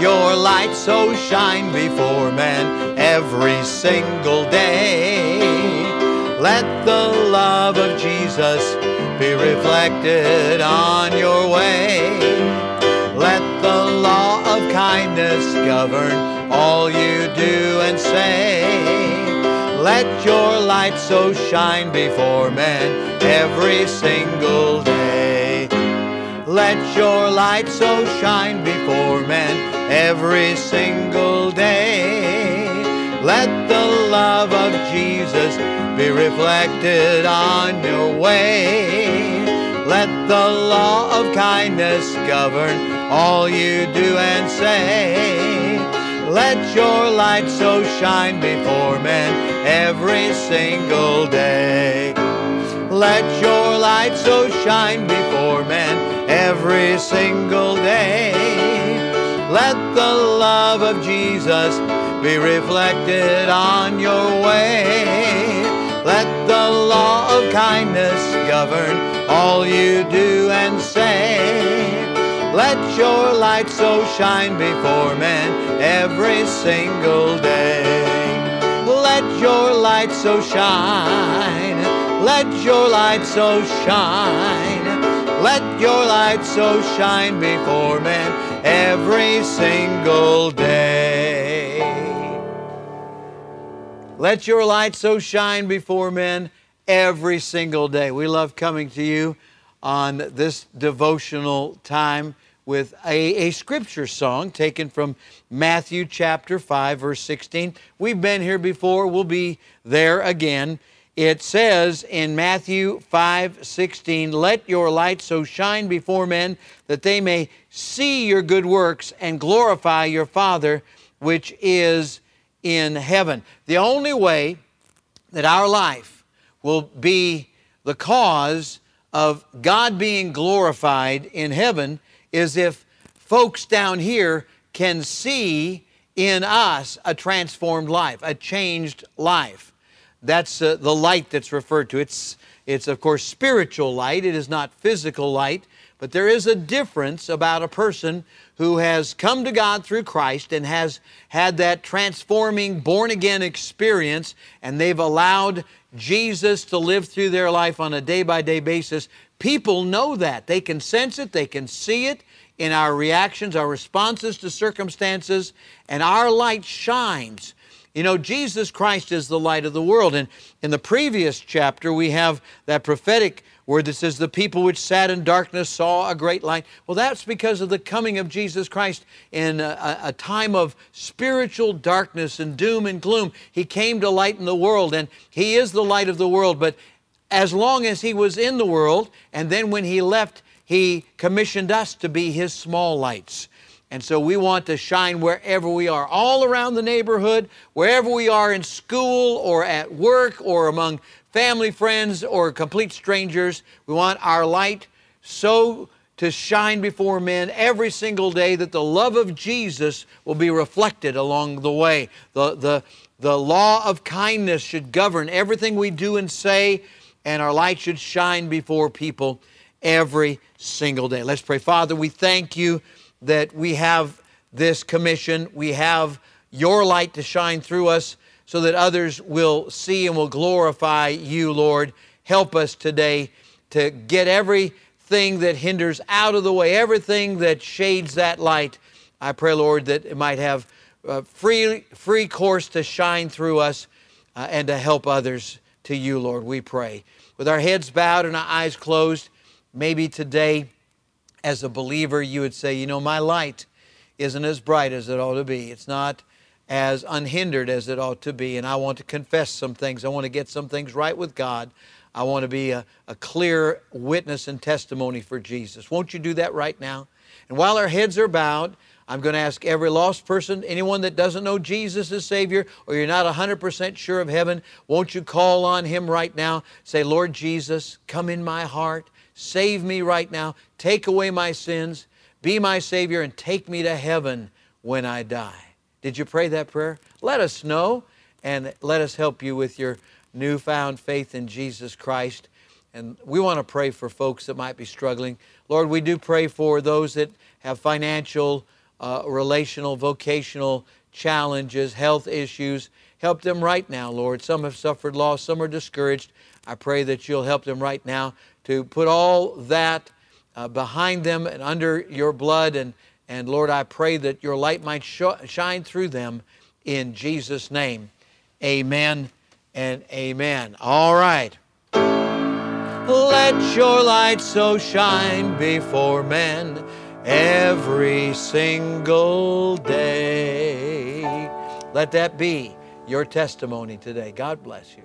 your light so shine before men every single day. Let the love of Jesus be reflected on your way. Let the law of kindness govern all you do and say. Let your light so shine before men every single day. Let your light so shine before men every single day. Let the love of Jesus be reflected on your way. Let the law of kindness govern all you do and say. Let your light so shine before men every single day. Let your light so shine before men every single day. Let the love of Jesus be reflected on your way. Let the law of kindness govern all you do and say. Let your light so shine before men every single day. Let your light so shine. Let your light so shine. Let your light so shine before men every single day. Let your light so shine before men every single day. We love coming to you on this devotional time with a, a scripture song taken from Matthew chapter 5, verse 16. We've been here before, we'll be there again. It says in Matthew 5 16, Let your light so shine before men that they may see your good works and glorify your Father which is in heaven. The only way that our life will be the cause of God being glorified in heaven is if folks down here can see in us a transformed life, a changed life. That's uh, the light that's referred to. It's, it's, of course, spiritual light, it is not physical light, but there is a difference about a person who has come to God through Christ and has had that transforming born again experience, and they've allowed Jesus to live through their life on a day by day basis. People know that. They can sense it, they can see it in our reactions, our responses to circumstances, and our light shines. You know, Jesus Christ is the light of the world. And in the previous chapter, we have that prophetic word that says, The people which sat in darkness saw a great light. Well, that's because of the coming of Jesus Christ in a, a, time of spiritual darkness and doom and gloom. He came to lighten the world, and He is the light of the world. But as long as He was in the world, and then when He left, He commissioned us to be His small lights. And so we want to shine wherever we are, all around the neighborhood, wherever we are in school or at work or among family, friends, or complete strangers. We want our light so to shine before men every single day that the love of Jesus will be reflected along the way. The, the, the law of kindness should govern everything we do and say, and our light should shine before people every single day. Let's pray. Father, we thank you that we have this commission. We have your light to shine through us so that others will see and will glorify you, Lord. Help us today to get everything that hinders out of the way, everything that shades that light. I pray, Lord, that it might have a free, free course to shine through us uh, and to help others to you, Lord. We pray. With our heads bowed and our eyes closed, maybe today, as a believer, you would say, you know, my light isn't as bright as it ought to be. It's not as unhindered as it ought to be. And I want to confess some things. I want to get some things right with God. I want to be a, a clear witness and testimony for Jesus. Won't you do that right now? And while our heads are bowed, I'm going to ask every lost person, anyone that doesn't know Jesus as Savior, or you're not 100% sure of heaven, won't you call on Him right now? Say, Lord Jesus, come in my heart. Save me right now. Take away my sins. Be my Savior and take me to heaven when I die. Did you pray that prayer? Let us know and let us help you with your newfound faith in Jesus Christ. And we want to pray for folks that might be struggling. Lord, we do pray for those that have financial uh, relational, vocational challenges, health issues. Help them right now, Lord. Some have suffered loss, some are discouraged. I pray that you'll help them right now to put all that uh, behind them and under your blood. And, and Lord, I pray that your light might sh- shine through them in Jesus' name. Amen and amen. All right. Let your light so shine before men every single day. Let that be your testimony today. God bless you.